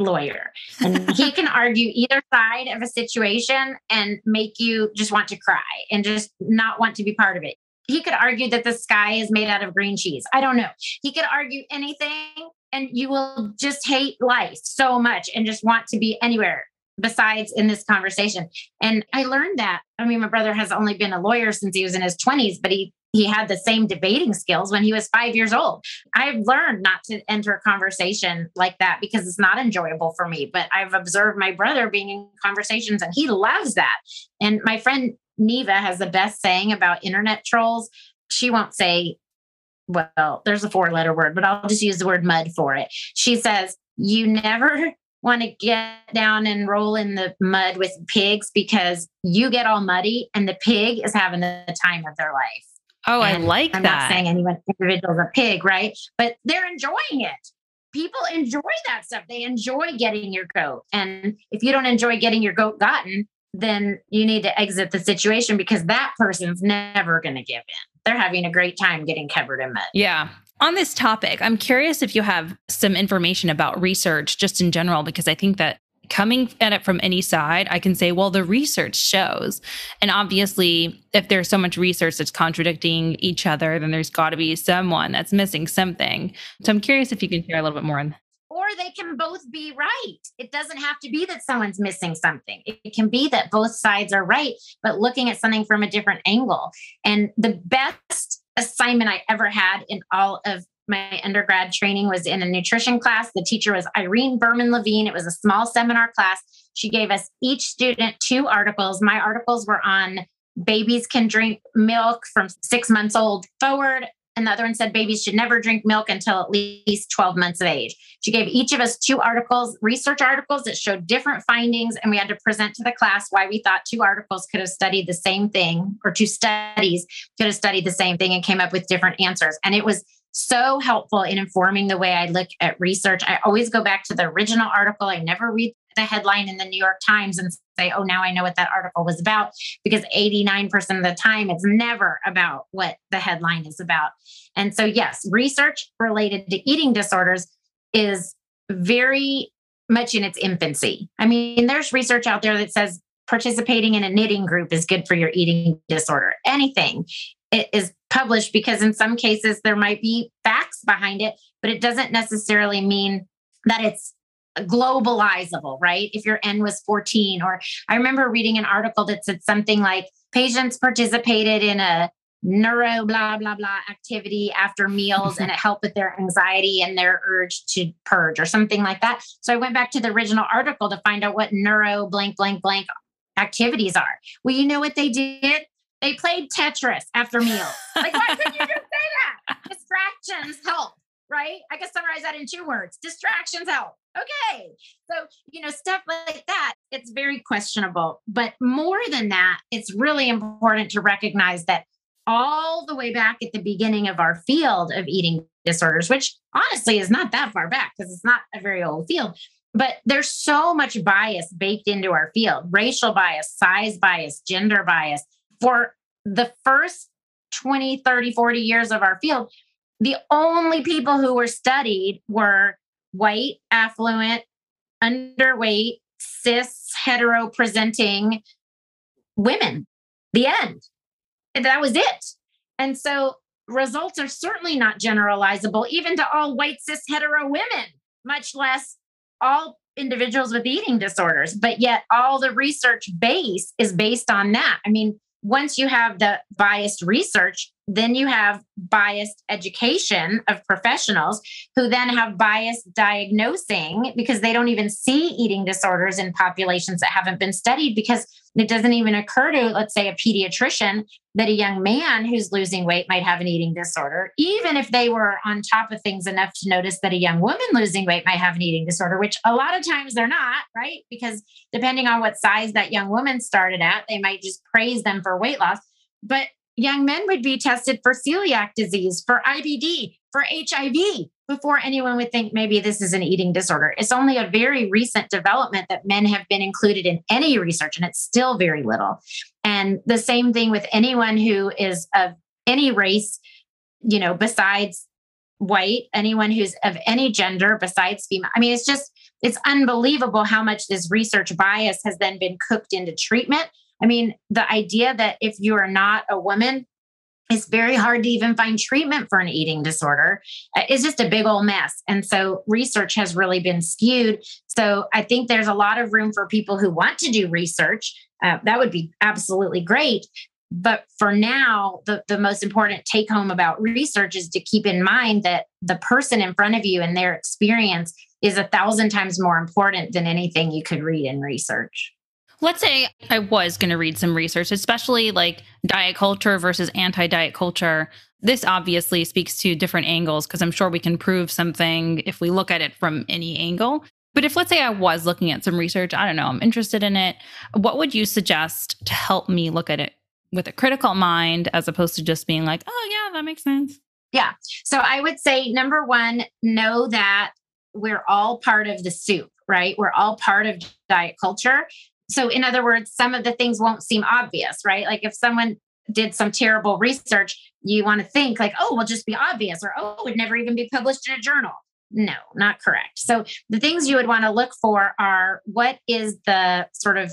lawyer and he can argue either side of a situation and make you just want to cry and just not want to be part of it. He could argue that the sky is made out of green cheese. I don't know. He could argue anything and you will just hate life so much and just want to be anywhere besides in this conversation. And I learned that. I mean, my brother has only been a lawyer since he was in his 20s, but he he had the same debating skills when he was five years old. I've learned not to enter a conversation like that because it's not enjoyable for me. But I've observed my brother being in conversations and he loves that. And my friend Neva has the best saying about internet trolls. She won't say, well, there's a four letter word, but I'll just use the word mud for it. She says, You never want to get down and roll in the mud with pigs because you get all muddy and the pig is having the time of their life. Oh, and I like I'm that. I'm not saying anyone individual is a pig, right? But they're enjoying it. People enjoy that stuff. They enjoy getting your goat. And if you don't enjoy getting your goat gotten, then you need to exit the situation because that person's never going to give in. They're having a great time getting covered in mud. Yeah. On this topic, I'm curious if you have some information about research just in general, because I think that coming at it from any side, I can say, well, the research shows. And obviously, if there's so much research that's contradicting each other, then there's got to be someone that's missing something. So I'm curious if you can share a little bit more on that. Or they can both be right. It doesn't have to be that someone's missing something. It can be that both sides are right, but looking at something from a different angle. And the best assignment I ever had in all of my undergrad training was in a nutrition class. The teacher was Irene Berman Levine. It was a small seminar class. She gave us each student two articles. My articles were on babies can drink milk from six months old forward. And the other one said babies should never drink milk until at least 12 months of age. She gave each of us two articles, research articles that showed different findings, and we had to present to the class why we thought two articles could have studied the same thing, or two studies could have studied the same thing and came up with different answers. And it was so helpful in informing the way I look at research. I always go back to the original article. I never read the headline in the New York Times and say, oh, now I know what that article was about, because 89% of the time it's never about what the headline is about. And so, yes, research related to eating disorders is very much in its infancy. I mean, there's research out there that says participating in a knitting group is good for your eating disorder. Anything it is published because in some cases there might be facts behind it, but it doesn't necessarily mean that it's globalizable, right? If your N was 14, or I remember reading an article that said something like patients participated in a neuro blah blah blah activity after meals mm-hmm. and it helped with their anxiety and their urge to purge or something like that. So I went back to the original article to find out what neuro blank blank blank activities are. Well, you know what they did? They played Tetris after meals. Like, why couldn't you just say that? Distractions help, right? I can summarize that in two words distractions help. Okay. So, you know, stuff like that, it's very questionable. But more than that, it's really important to recognize that all the way back at the beginning of our field of eating disorders, which honestly is not that far back because it's not a very old field, but there's so much bias baked into our field racial bias, size bias, gender bias. For the first 20, 30, 40 years of our field, the only people who were studied were white, affluent, underweight, cis, hetero presenting women. The end. That was it. And so results are certainly not generalizable, even to all white, cis, hetero women, much less all individuals with eating disorders. But yet, all the research base is based on that. I mean, once you have the biased research, then you have biased education of professionals who then have biased diagnosing because they don't even see eating disorders in populations that haven't been studied because it doesn't even occur to, let's say, a pediatrician that a young man who's losing weight might have an eating disorder, even if they were on top of things enough to notice that a young woman losing weight might have an eating disorder, which a lot of times they're not, right? Because depending on what size that young woman started at, they might just praise them for weight loss. But young men would be tested for celiac disease, for IBD, for HIV before anyone would think maybe this is an eating disorder. It's only a very recent development that men have been included in any research, and it's still very little. And the same thing with anyone who is of any race, you know, besides white, anyone who's of any gender besides female. I mean, it's just, it's unbelievable how much this research bias has then been cooked into treatment I mean, the idea that if you are not a woman, it's very hard to even find treatment for an eating disorder It's just a big old mess. And so research has really been skewed. So I think there's a lot of room for people who want to do research. Uh, that would be absolutely great. But for now, the, the most important take home about research is to keep in mind that the person in front of you and their experience is a thousand times more important than anything you could read in research let's say I was going to read some research, especially like diet culture versus anti diet culture. This obviously speaks to different angles because I'm sure we can prove something if we look at it from any angle. But if, let's say, I was looking at some research, I don't know, I'm interested in it, what would you suggest to help me look at it with a critical mind as opposed to just being like, oh, yeah, that makes sense? Yeah. So I would say number one, know that we're all part of the soup, right? We're all part of diet culture so in other words some of the things won't seem obvious right? Like if someone did some terrible research you want to think like oh will just be obvious or oh it would never even be published in a journal. No not correct. So the things you would want to look for are what is the sort of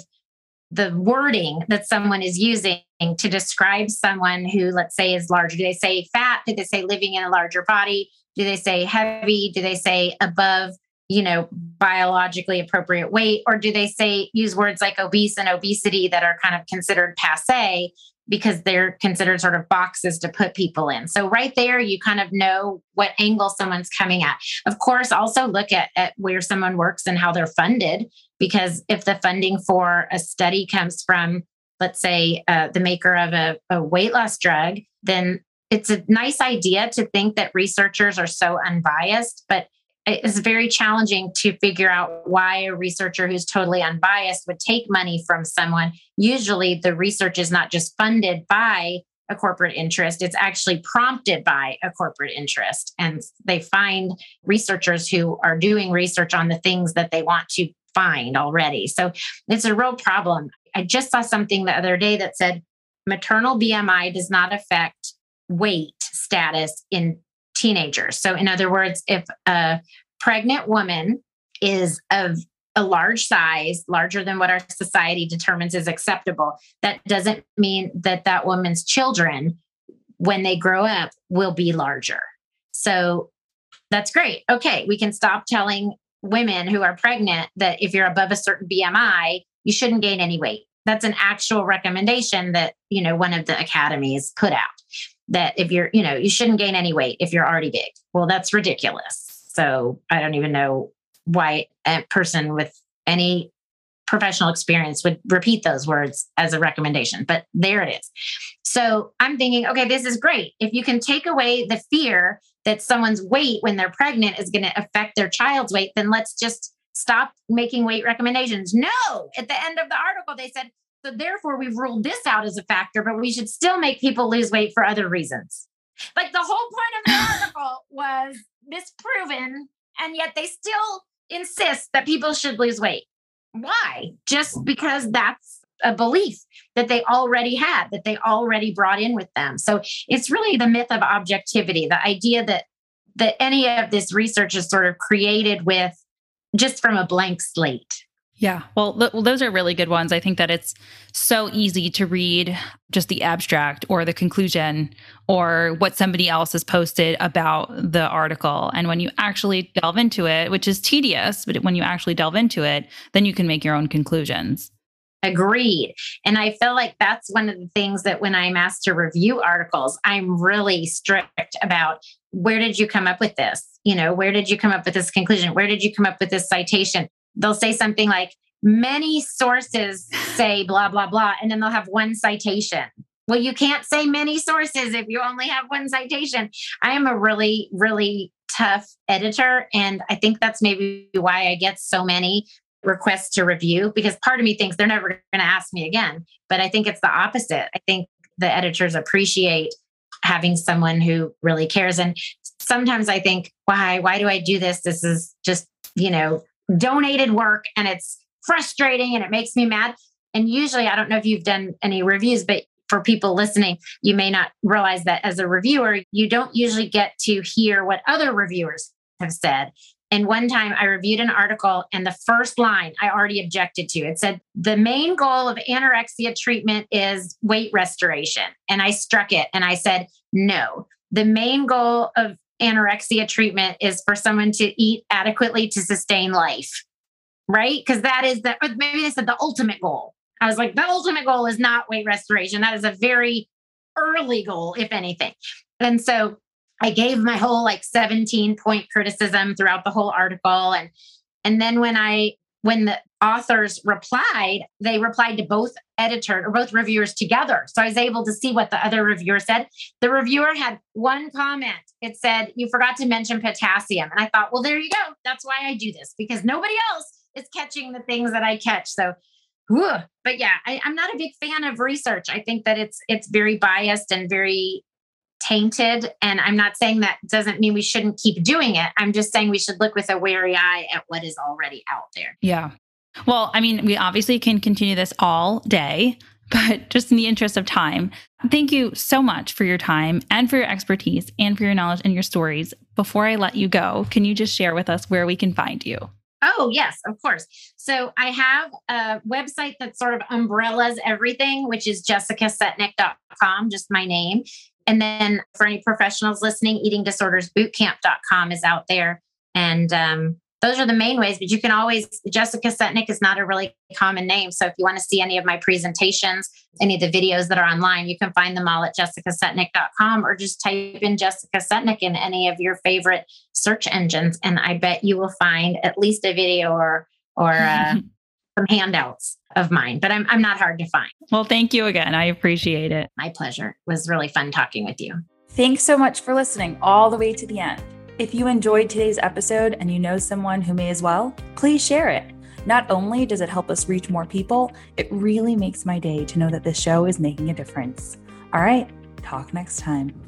the wording that someone is using to describe someone who let's say is larger? Do they say fat? Do they say living in a larger body? Do they say heavy? Do they say above you know, biologically appropriate weight? Or do they say use words like obese and obesity that are kind of considered passe because they're considered sort of boxes to put people in? So, right there, you kind of know what angle someone's coming at. Of course, also look at, at where someone works and how they're funded, because if the funding for a study comes from, let's say, uh, the maker of a, a weight loss drug, then it's a nice idea to think that researchers are so unbiased, but it's very challenging to figure out why a researcher who's totally unbiased would take money from someone. Usually, the research is not just funded by a corporate interest, it's actually prompted by a corporate interest. And they find researchers who are doing research on the things that they want to find already. So it's a real problem. I just saw something the other day that said maternal BMI does not affect weight status in teenagers. So, in other words, if a pregnant woman is of a large size, larger than what our society determines is acceptable, that doesn't mean that that woman's children, when they grow up, will be larger. So, that's great. Okay, we can stop telling women who are pregnant that if you're above a certain BMI, you shouldn't gain any weight. That's an actual recommendation that, you know, one of the academies put out that if you're, you know, you shouldn't gain any weight if you're already big. Well, that's ridiculous. So I don't even know why a person with any professional experience would repeat those words as a recommendation, but there it is. So I'm thinking, okay, this is great. If you can take away the fear that someone's weight when they're pregnant is going to affect their child's weight, then let's just stop making weight recommendations. No, at the end of the article, they said so therefore, we've ruled this out as a factor, but we should still make people lose weight for other reasons. Like the whole point of the article was misproven, and yet they still insist that people should lose weight. Why? Just because that's a belief that they already had, that they already brought in with them. So it's really the myth of objectivity, the idea that that any of this research is sort of created with just from a blank slate. Yeah. Well, th- well, those are really good ones. I think that it's so easy to read just the abstract or the conclusion or what somebody else has posted about the article. And when you actually delve into it, which is tedious, but when you actually delve into it, then you can make your own conclusions. Agreed. And I feel like that's one of the things that when I'm asked to review articles, I'm really strict about where did you come up with this? You know, where did you come up with this conclusion? Where did you come up with this citation? They'll say something like, many sources say blah, blah, blah, and then they'll have one citation. Well, you can't say many sources if you only have one citation. I am a really, really tough editor. And I think that's maybe why I get so many requests to review because part of me thinks they're never going to ask me again. But I think it's the opposite. I think the editors appreciate having someone who really cares. And sometimes I think, why, why do I do this? This is just, you know, donated work and it's frustrating and it makes me mad. And usually, I don't know if you've done any reviews, but for people listening, you may not realize that as a reviewer, you don't usually get to hear what other reviewers have said. And one time I reviewed an article, and the first line I already objected to it said, The main goal of anorexia treatment is weight restoration. And I struck it and I said, No, the main goal of anorexia treatment is for someone to eat adequately to sustain life, right? Because that is the, maybe they said the ultimate goal. I was like, the ultimate goal is not weight restoration. That is a very early goal, if anything. And so I gave my whole like 17 point criticism throughout the whole article. And and then when I when the authors replied, they replied to both editor or both reviewers together. So I was able to see what the other reviewer said. The reviewer had one comment. It said, You forgot to mention potassium. And I thought, well, there you go. That's why I do this because nobody else is catching the things that I catch. So but yeah, I, I'm not a big fan of research. I think that it's it's very biased and very tainted. And I'm not saying that doesn't mean we shouldn't keep doing it. I'm just saying we should look with a wary eye at what is already out there. Yeah. Well, I mean, we obviously can continue this all day, but just in the interest of time, thank you so much for your time and for your expertise and for your knowledge and your stories. Before I let you go, can you just share with us where we can find you? Oh, yes, of course. So I have a website that sort of umbrellas everything, which is jessicasetnick.com, just my name. And then for any professionals listening, eatingdisordersbootcamp.com is out there. And um, those are the main ways, but you can always, Jessica Setnick is not a really common name. So if you want to see any of my presentations, any of the videos that are online, you can find them all at jessicasetnick.com or just type in Jessica Setnick in any of your favorite search engines. And I bet you will find at least a video or, or uh, some handouts of mine, but I'm, I'm not hard to find. Well, thank you again. I appreciate it. My pleasure. It was really fun talking with you. Thanks so much for listening all the way to the end. If you enjoyed today's episode and you know someone who may as well, please share it. Not only does it help us reach more people, it really makes my day to know that this show is making a difference. All right, talk next time.